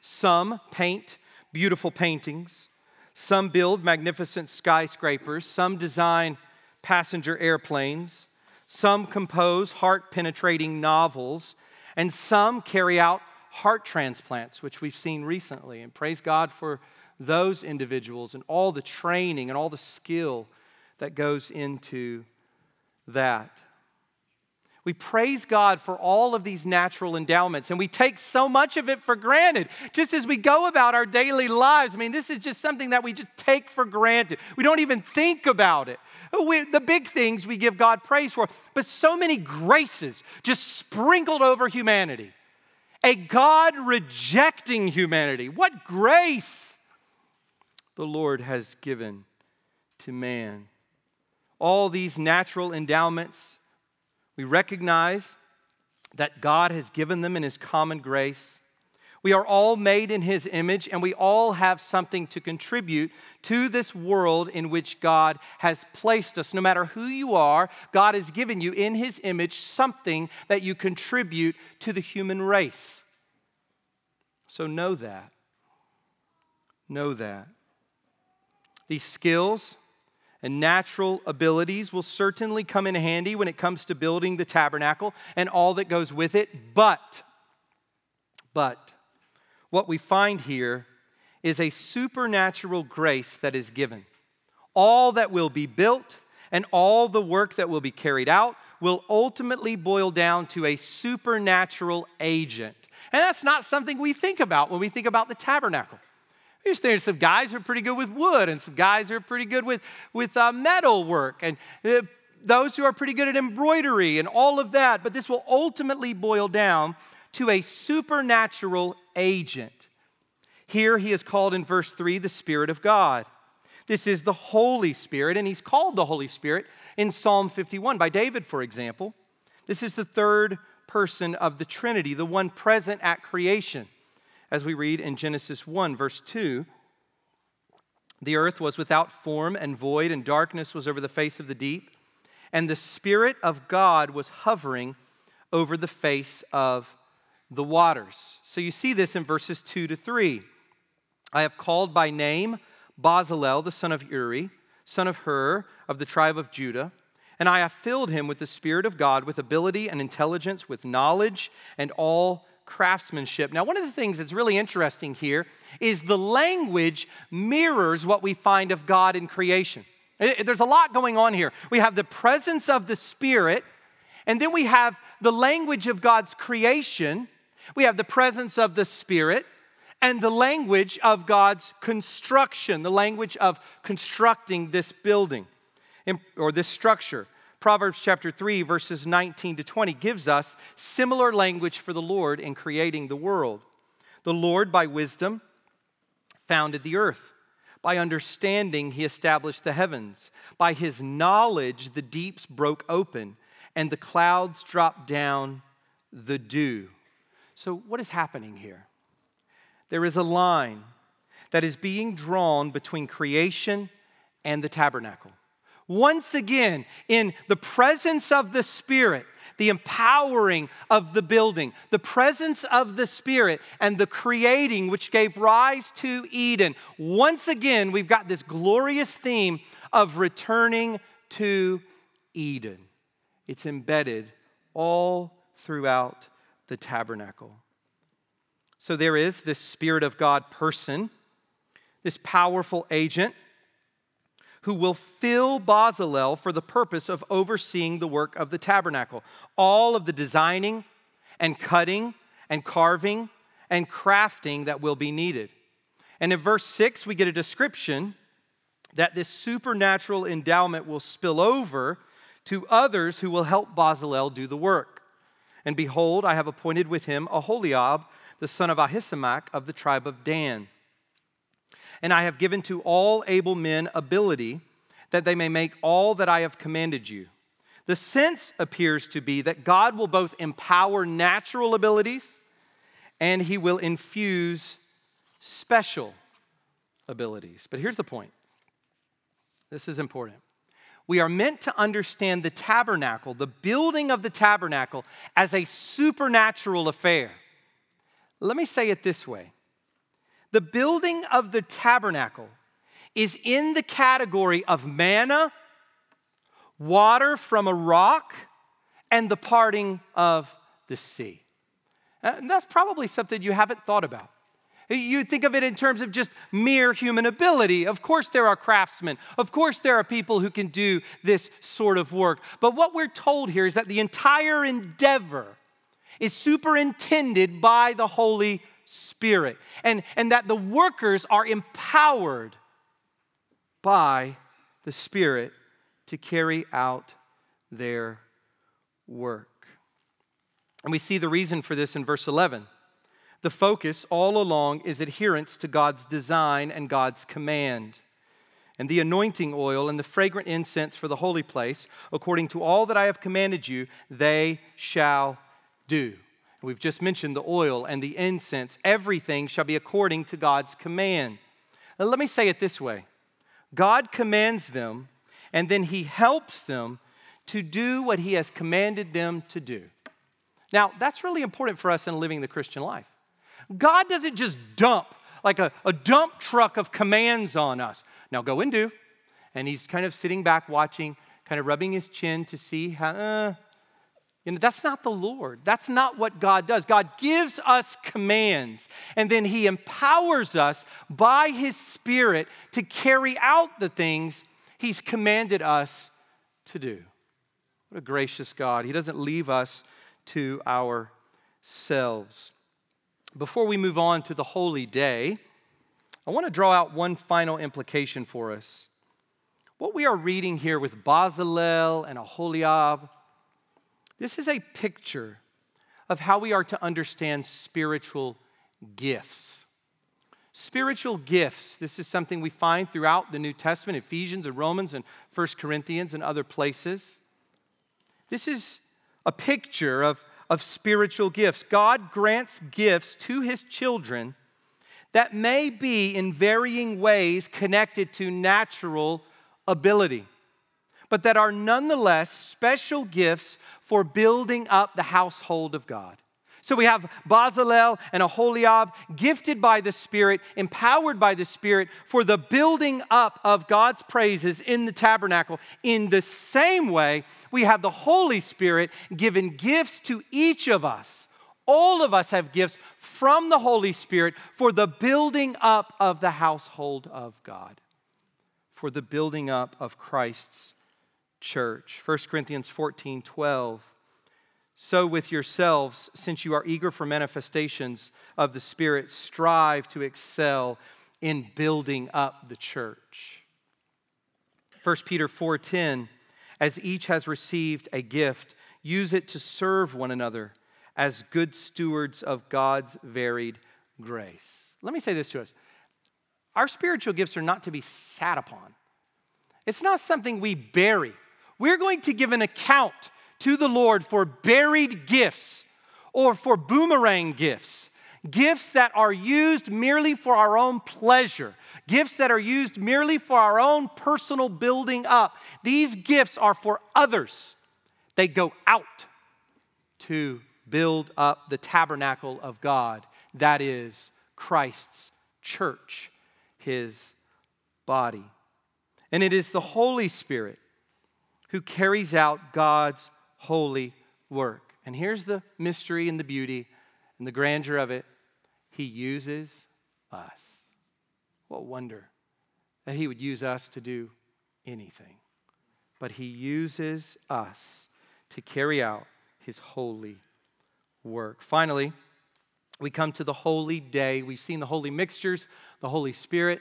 Some paint beautiful paintings, some build magnificent skyscrapers, some design passenger airplanes, some compose heart penetrating novels, and some carry out heart transplants, which we've seen recently. And praise God for those individuals and all the training and all the skill that goes into that. We praise God for all of these natural endowments, and we take so much of it for granted. Just as we go about our daily lives, I mean, this is just something that we just take for granted. We don't even think about it. We, the big things we give God praise for, but so many graces just sprinkled over humanity. A God rejecting humanity. What grace the Lord has given to man. All these natural endowments, we recognize that God has given them in His common grace. We are all made in His image, and we all have something to contribute to this world in which God has placed us. No matter who you are, God has given you in His image something that you contribute to the human race. So know that. Know that. These skills, and natural abilities will certainly come in handy when it comes to building the tabernacle and all that goes with it. But, but, what we find here is a supernatural grace that is given. All that will be built and all the work that will be carried out will ultimately boil down to a supernatural agent. And that's not something we think about when we think about the tabernacle. There's some guys who are pretty good with wood, and some guys who are pretty good with, with uh, metal work, and uh, those who are pretty good at embroidery and all of that. But this will ultimately boil down to a supernatural agent. Here he is called in verse 3 the Spirit of God. This is the Holy Spirit, and he's called the Holy Spirit in Psalm 51 by David, for example. This is the third person of the Trinity, the one present at creation as we read in Genesis 1, verse 2. The earth was without form and void, and darkness was over the face of the deep, and the Spirit of God was hovering over the face of the waters. So you see this in verses 2 to 3. I have called by name Bezalel, the son of Uri, son of Hur, of the tribe of Judah. And I have filled him with the Spirit of God, with ability and intelligence, with knowledge and all craftsmanship. Now, one of the things that's really interesting here is the language mirrors what we find of God in creation. There's a lot going on here. We have the presence of the Spirit, and then we have the language of God's creation. We have the presence of the Spirit and the language of God's construction, the language of constructing this building or this structure. Proverbs chapter 3, verses 19 to 20 gives us similar language for the Lord in creating the world. The Lord, by wisdom, founded the earth. By understanding, he established the heavens. By his knowledge, the deeps broke open, and the clouds dropped down the dew. So, what is happening here? There is a line that is being drawn between creation and the tabernacle once again in the presence of the Spirit, the empowering of the building, the presence of the Spirit, and the creating which gave rise to Eden. Once again, we've got this glorious theme of returning to Eden. It's embedded all throughout the tabernacle. So there is this Spirit of God person, this powerful agent who will fill Bezalel for the purpose of overseeing the work of the tabernacle. All of the designing and cutting and carving and crafting that will be needed. And in verse 6, we get a description that this supernatural endowment will spill over to others who will help Bezalel do the work. And behold, I have appointed with him Aholiab, the son of Ahisamach of the tribe of Dan and I have given to all able men ability that they may make all that I have commanded you. The sense appears to be that God will both empower natural abilities and he will infuse special abilities. But here's the point this is important. We are meant to understand the tabernacle, the building of the tabernacle, as a supernatural affair. Let me say it this way the building of the tabernacle is in the category of manna, water from a rock, and the parting of the sea. Uh, and that's probably something you haven't thought about. You think of it in terms of just mere human ability. Of course, there are craftsmen. Of course, there are people who can do this sort of work. But what we're told here is that the entire endeavor is superintended by the Holy Spirit, and, and that the workers are empowered by the Spirit to carry out their work. And we see the reason for this in verse 11. The focus all along is adherence to God's design and God's command. And the anointing oil and the fragrant incense for the holy place, according to all that I have commanded you, they shall do. We've just mentioned the oil and the incense. Everything shall be according to God's command. Now, let me say it this way God commands them, and then He helps them to do what He has commanded them to do. Now, that's really important for us in living the Christian life. God doesn't just dump like a, a dump truck of commands on us. Now, go and do. And He's kind of sitting back watching, kind of rubbing his chin to see how, uh, you know, that's not the Lord. That's not what God does. God gives us commands, and then He empowers us by His Spirit to carry out the things He's commanded us to do. What a gracious God. He doesn't leave us to ourselves. Before we move on to the holy day, I want to draw out one final implication for us. What we are reading here with Bezalel and Aholiab this is a picture of how we are to understand spiritual gifts. Spiritual gifts, this is something we find throughout the New Testament, Ephesians and Romans and 1 Corinthians and other places. This is a picture of, of spiritual gifts. God grants gifts to his children that may be in varying ways connected to natural ability but that are nonetheless special gifts for building up the household of God. So we have Bezalel and Aholiab, gifted by the Spirit, empowered by the Spirit for the building up of God's praises in the tabernacle. In the same way, we have the Holy Spirit given gifts to each of us. All of us have gifts from the Holy Spirit for the building up of the household of God, for the building up of Christ's church. 1 Corinthians 14 12. So, with yourselves, since you are eager for manifestations of the Spirit, strive to excel in building up the church. 1 Peter 4:10 As each has received a gift, use it to serve one another as good stewards of God's varied grace. Let me say this to us. Our spiritual gifts are not to be sat upon. It's not something we bury we're going to give an account to the Lord for buried gifts or for boomerang gifts, gifts that are used merely for our own pleasure, gifts that are used merely for our own personal building up. These gifts are for others, they go out to build up the tabernacle of God, that is Christ's church, his body. And it is the Holy Spirit who carries out God's holy work. And here's the mystery and the beauty and the grandeur of it He uses us. What wonder that He would use us to do anything. But He uses us to carry out His holy work. Finally, we come to the holy day. We've seen the holy mixtures, the Holy Spirit,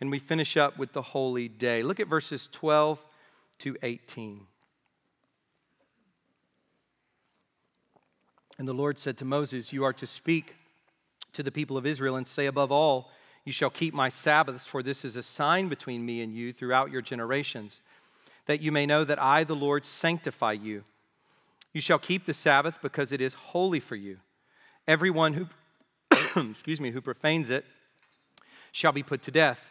and we finish up with the holy day. Look at verses 12 to 18. And the Lord said to Moses, You are to speak to the people of Israel and say, Above all, you shall keep my Sabbaths, for this is a sign between me and you throughout your generations, that you may know that I, the Lord, sanctify you. You shall keep the Sabbath because it is holy for you. Everyone who, excuse me, who profanes it shall be put to death.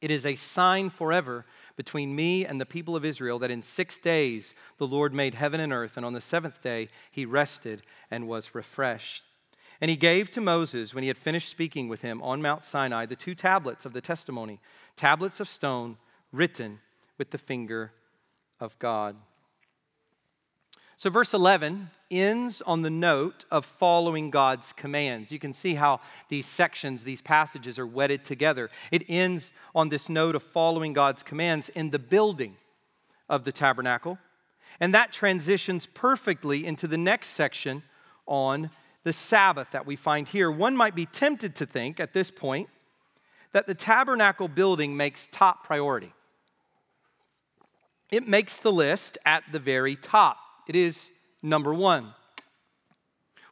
It is a sign forever between me and the people of Israel that in six days the Lord made heaven and earth, and on the seventh day he rested and was refreshed. And he gave to Moses, when he had finished speaking with him on Mount Sinai, the two tablets of the testimony, tablets of stone written with the finger of God. So, verse 11 ends on the note of following God's commands. You can see how these sections, these passages are wedded together. It ends on this note of following God's commands in the building of the tabernacle. And that transitions perfectly into the next section on the Sabbath that we find here. One might be tempted to think at this point that the tabernacle building makes top priority. it makes the list at the very top. It is number one.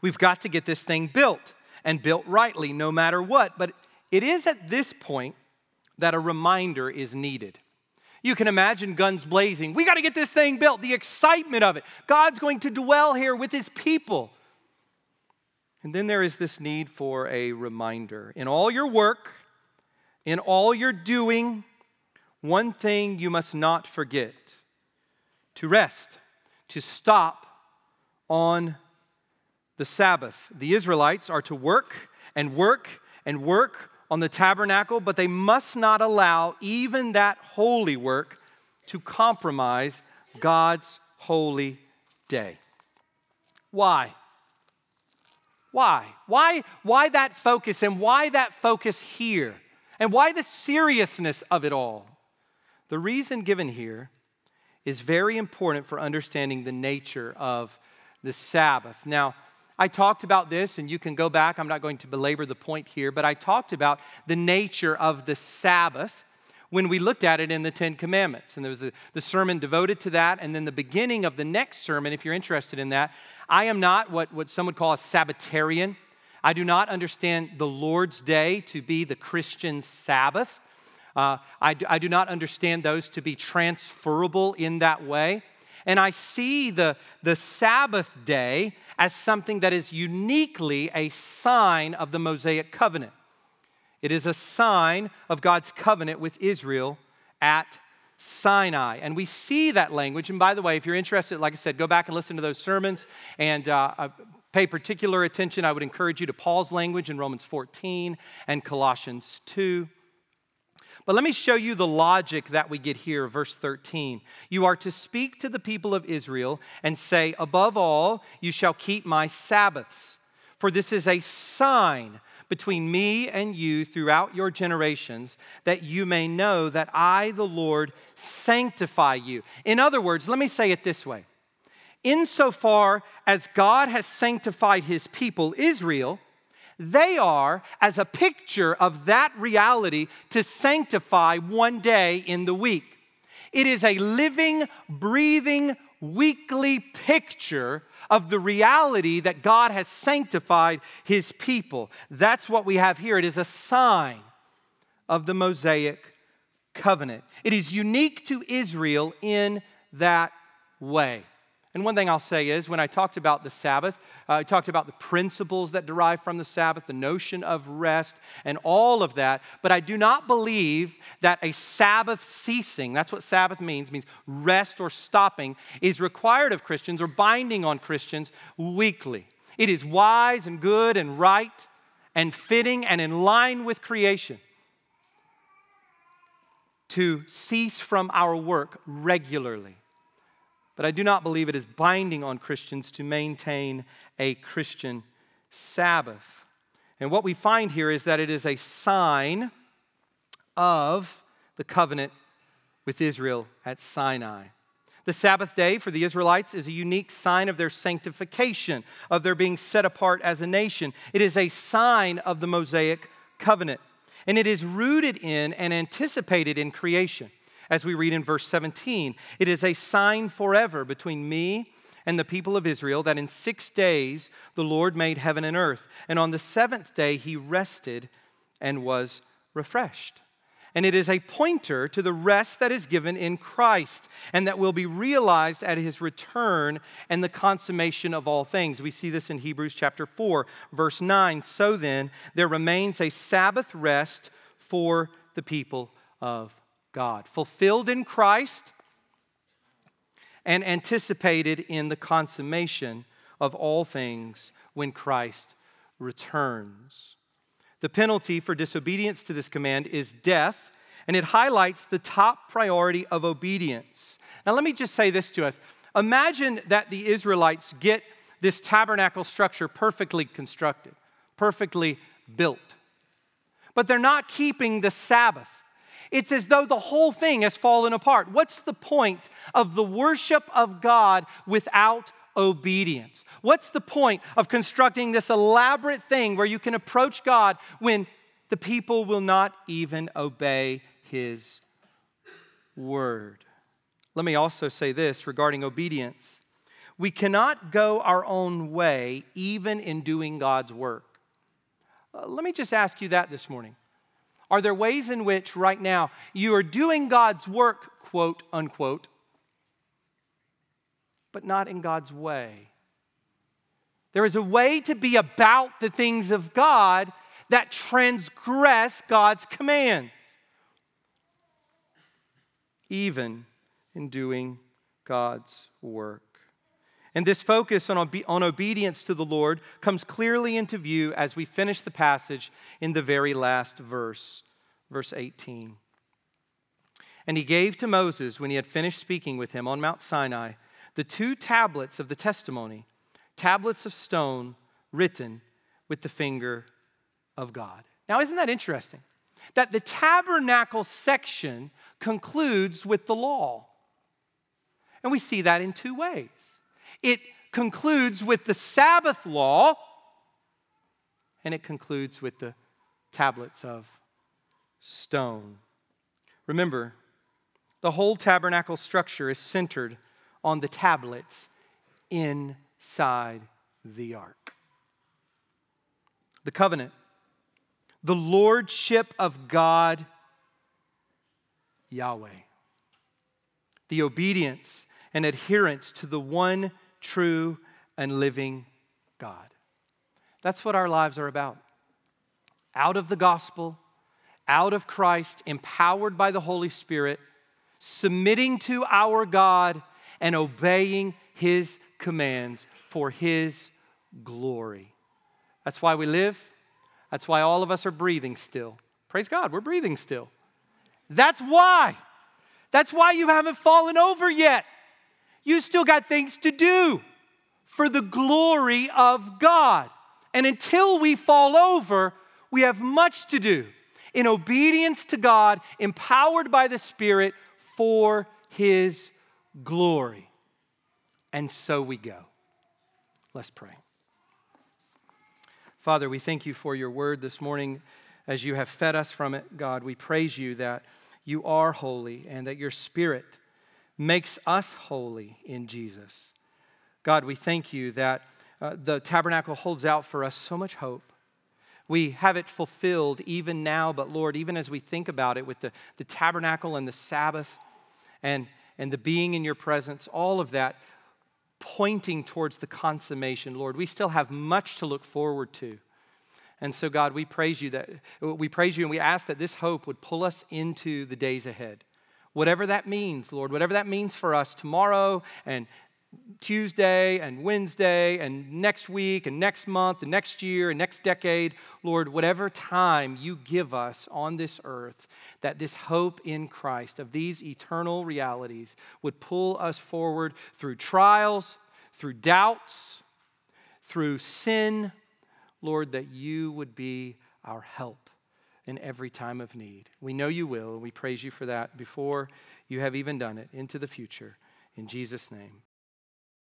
We've got to get this thing built and built rightly, no matter what. But it is at this point that a reminder is needed. You can imagine guns blazing. We got to get this thing built, the excitement of it. God's going to dwell here with his people. And then there is this need for a reminder. In all your work, in all your doing, one thing you must not forget to rest, to stop on the Sabbath. The Israelites are to work and work and work on the tabernacle, but they must not allow even that holy work to compromise God's holy day. Why? Why? Why, why that focus and why that focus here? And why the seriousness of it all? The reason given here is very important for understanding the nature of the Sabbath. Now, I talked about this, and you can go back. I'm not going to belabor the point here, but I talked about the nature of the Sabbath when we looked at it in the Ten Commandments. And there was the, the sermon devoted to that. And then the beginning of the next sermon, if you're interested in that, I am not what, what some would call a Sabbatarian. I do not understand the Lord's Day to be the Christian Sabbath. Uh, I, do, I do not understand those to be transferable in that way. And I see the, the Sabbath day as something that is uniquely a sign of the Mosaic covenant. It is a sign of God's covenant with Israel at Sinai. And we see that language. And by the way, if you're interested, like I said, go back and listen to those sermons and uh, uh pay particular attention. I would encourage you to Paul's language in Romans 14 and Colossians 2. But let me show you the logic that we get here, verse 13. You are to speak to the people of Israel and say, Above all, you shall keep my Sabbaths, for this is a sign between me and you throughout your generations, that you may know that I, the Lord, sanctify you. In other words, let me say it this way Insofar as God has sanctified his people, Israel, they are as a picture of that reality to sanctify one day in the week. It is a living, breathing, weekly picture of the reality that God has sanctified his people. That's what we have here. It is a sign of the Mosaic covenant. It is unique to Israel in that way. And one thing I'll say is when I talked about the Sabbath, uh, I talked about the principles that derive from the Sabbath, the notion of rest, and all of that. But I do not believe that a Sabbath ceasing, that's what Sabbath means, means rest or stopping, is required of Christians or binding on Christians weekly. It is wise and good and right and fitting and in line with creation to cease from our work regularly but I do not believe it is binding on Christians to maintain a Christian Sabbath. And what we find here is that it is a sign of the covenant with Israel at Sinai. The Sabbath day for the Israelites is a unique sign of their sanctification, of their being set apart as a nation. It is a sign of the Mosaic covenant, and it is rooted in and anticipated in creation as we read in verse 17. It is a sign forever between me and the people of Israel that in six days the Lord made heaven and earth, and on the seventh day he rested and was refreshed. And it is a pointer to the rest that is given in Christ and that will be realized at his return and the consummation of all things. We see this in Hebrews chapter 4, verse 9. So then, there remains a Sabbath rest for the people of God, fulfilled in Christ and anticipated in the consummation of all things when Christ returns. The penalty for disobedience to this command is death, and it highlights the top priority of obedience. Now, let me just say this to us. Imagine that the Israelites get this tabernacle structure perfectly constructed, perfectly built, but they're not keeping the Sabbath. It's as though the whole thing has fallen apart. What's the point of the worship of God without obedience? What's the point of constructing this elaborate thing where you can approach God when the people will not even obey his word? let me also say this regarding obedience. We cannot go our own way even in doing God's work. Uh, let me just ask you that this morning. Are there ways in which right now you are doing God's work, quote unquote, but not in God's way? There is a way to be about the things of God that transgress God's commands, even in doing God's work. And this focus on, obe- on obedience to the Lord comes clearly into view as we finish the passage in the very last verse, verse 18. And he gave to Moses, when he had finished speaking with him on Mount Sinai, the two tablets of the testimony, tablets of stone written with the finger of God. Now, isn't that interesting? That the tabernacle section concludes with the law. And we see that in two ways. It concludes with the Sabbath law, and it concludes with the tablets of stone. Remember, the whole tabernacle structure is centered on the tablets inside the ark. The covenant, the lordship of God, Yahweh, the obedience and adherence to the one true and living God. That's what our lives are about. Out of the gospel, out of Christ, empowered by the Holy Spirit, submitting to our God and obeying His commands for His glory. That's why we live. That's why all of us are breathing still. Praise God, we're breathing still. That's why. That's why you haven't fallen over yet. You still got things to do for the glory of God. And until we fall over, we have much to do in obedience to God, empowered by the Spirit for His glory. And so we go. Let's pray. Father, we thank you for your word this morning as you have fed us from it, God. We praise you that you are holy and that your Spirit makes us holy in Jesus. God, we thank you that uh, the tabernacle holds out for us so much hope. We have it fulfilled even now, but Lord, even as we think about it with the, the tabernacle and the Sabbath and, and the being in your presence, all of that pointing towards the consummation, Lord, we still have much to look forward to. And so, God, we praise you that we praise you and we ask that this hope would pull us into the days ahead whatever that means, Lord, whatever that means for us tomorrow and Tuesday and Wednesday and next week and next month and next year and next decade, Lord, whatever time you give us on this earth, that this hope in Christ of these eternal realities would pull us forward through trials, through doubts, through sin, Lord, that you would be our help in every time of need. We know you will, and we praise you for that before you have even done it into the future. In Jesus' name.